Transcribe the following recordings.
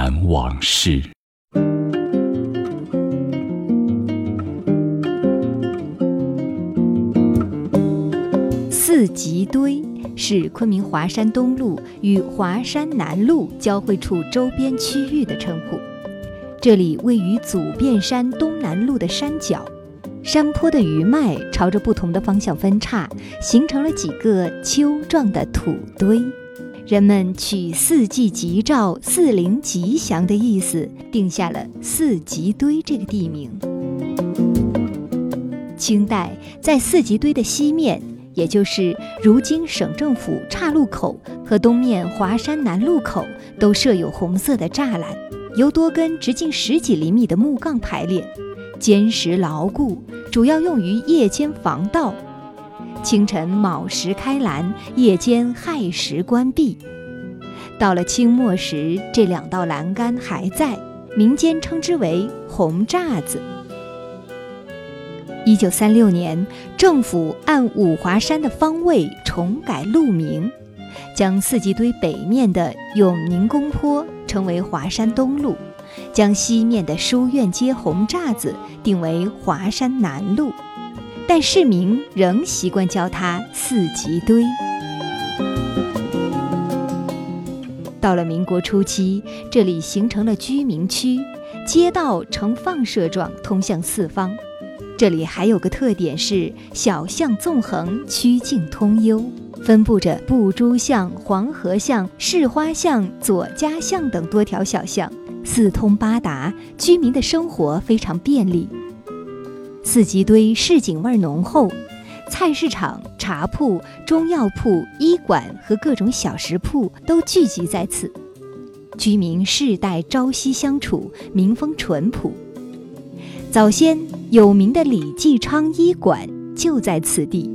难往事。四极堆是昆明华山东路与华山南路交汇处周边区域的称呼。这里位于祖变山东南路的山脚，山坡的余脉朝着不同的方向分叉，形成了几个丘状的土堆。人们取“四季吉兆，四灵吉祥”的意思，定下了四吉堆这个地名。清代在四吉堆的西面。也就是如今省政府岔路口和东面华山南路口都设有红色的栅栏，由多根直径十几厘米的木杠排列，坚实牢固，主要用于夜间防盗。清晨卯时开栏，夜间亥时关闭。到了清末时，这两道栏杆还在，民间称之为红栅子。一九三六年，政府按五华山的方位重改路名，将四季堆北面的永宁宫坡称为华山东路，将西面的书院街红栅子定为华山南路，但市民仍习惯叫它四季堆。到了民国初期，这里形成了居民区，街道呈放射状通向四方。这里还有个特点是小巷纵横，曲径通幽，分布着布珠巷、黄河巷、市花巷、左家巷等多条小巷，四通八达，居民的生活非常便利。四季堆市井味浓厚，菜市场、茶铺、中药铺、医馆和各种小食铺都聚集在此，居民世代朝夕相处，民风淳朴。早先有名的李继昌医馆就在此地。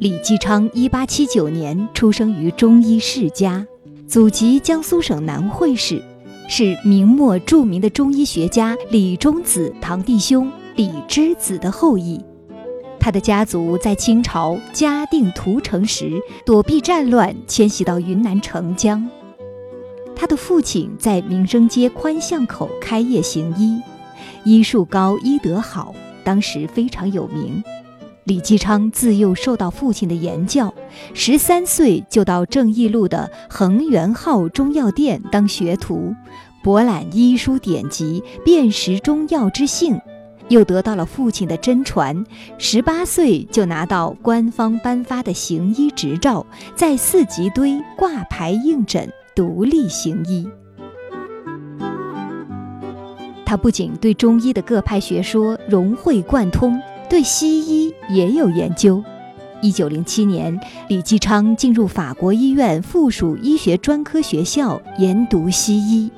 李继昌一八七九年出生于中医世家，祖籍江苏省南汇市，是明末著名的中医学家李中子堂弟兄李之子的后裔。他的家族在清朝嘉定屠城时躲避战乱，迁徙到云南澄江。他的父亲在民生街宽巷口开业行医，医术高，医德好，当时非常有名。李继昌自幼受到父亲的言教，十三岁就到正义路的恒源号中药店当学徒，博览医书典籍，辨识中药之性。又得到了父亲的真传，十八岁就拿到官方颁发的行医执照，在四级堆挂牌应诊，独立行医。他不仅对中医的各派学说融会贯通，对西医也有研究。一九零七年，李继昌进入法国医院附属医学专科学校研读西医。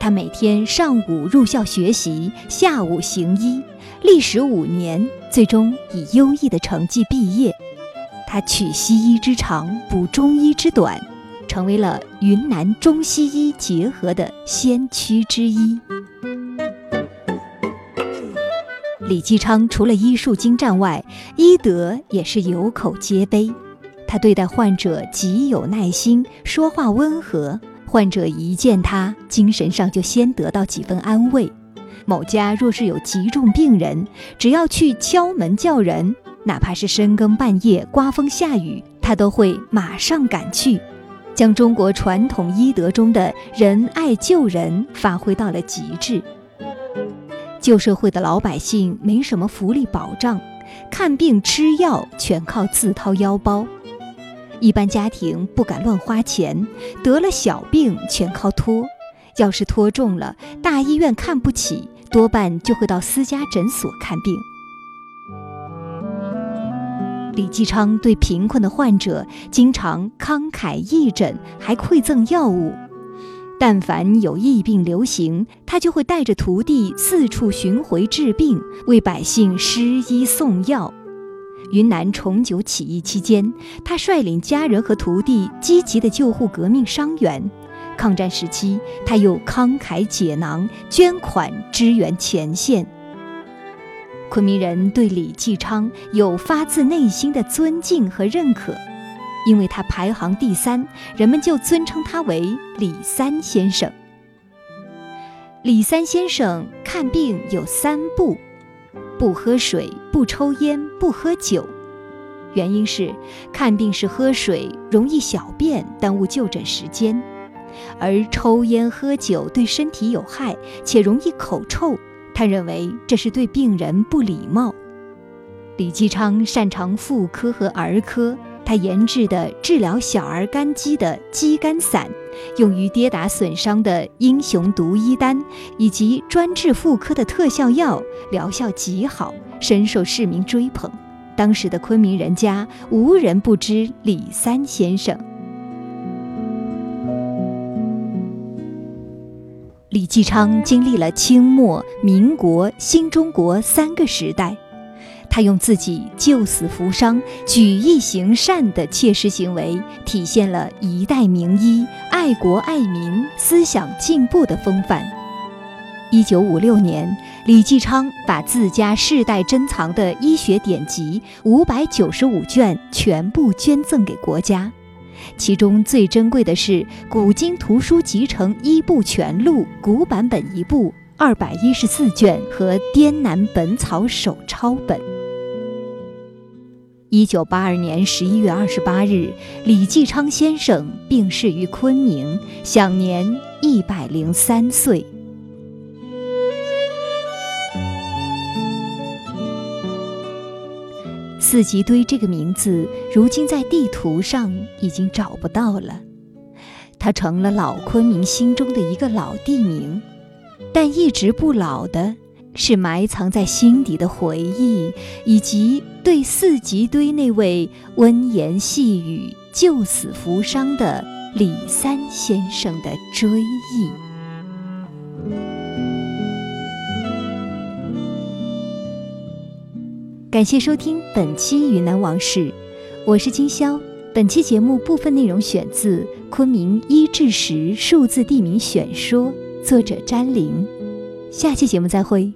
他每天上午入校学习，下午行医，历时五年，最终以优异的成绩毕业。他取西医之长，补中医之短，成为了云南中西医结合的先驱之一。李继昌除了医术精湛外，医德也是有口皆碑。他对待患者极有耐心，说话温和。患者一见他，精神上就先得到几分安慰。某家若是有急重病人，只要去敲门叫人，哪怕是深更半夜、刮风下雨，他都会马上赶去，将中国传统医德中的仁爱救人发挥到了极致。旧社会的老百姓没什么福利保障，看病吃药全靠自掏腰包。一般家庭不敢乱花钱，得了小病全靠拖。要是拖重了，大医院看不起，多半就会到私家诊所看病。李继昌对贫困的患者经常慷慨义诊，还馈赠药物。但凡有疫病流行，他就会带着徒弟四处巡回治病，为百姓施医送药。云南重九起义期间，他率领家人和徒弟积极地救护革命伤员。抗战时期，他又慷慨解囊，捐款支援前线。昆明人对李继昌有发自内心的尊敬和认可，因为他排行第三，人们就尊称他为李三先生。李三先生看病有三不：不喝水、不抽烟、不喝酒。原因是看病时喝水容易小便，耽误就诊时间；而抽烟喝酒对身体有害，且容易口臭。他认为这是对病人不礼貌。李继昌擅长妇科和儿科，他研制的治疗小儿肝肌的肌肝散，用于跌打损伤的英雄毒医丹，以及专治妇科的特效药，疗效极好，深受市民追捧。当时的昆明人家无人不知李三先生。李继昌经历了清末、民国、新中国三个时代，他用自己救死扶伤、举义行善的切实行为，体现了一代名医爱国爱民、思想进步的风范。一九五六年，李继昌把自家世代珍藏的医学典籍五百九十五卷全部捐赠给国家。其中最珍贵的是《古今图书集成医部全录》古版本一部，二百一十四卷和《滇南本草手抄本》。一九八二年十一月二十八日，李继昌先生病逝于昆明，享年一百零三岁。四季堆这个名字，如今在地图上已经找不到了，它成了老昆明心中的一个老地名。但一直不老的，是埋藏在心底的回忆，以及对四季堆那位温言细语、救死扶伤的李三先生的追忆。感谢收听本期《云南往事》，我是金潇。本期节目部分内容选自《昆明一至十数字地名选说》，作者詹玲。下期节目再会。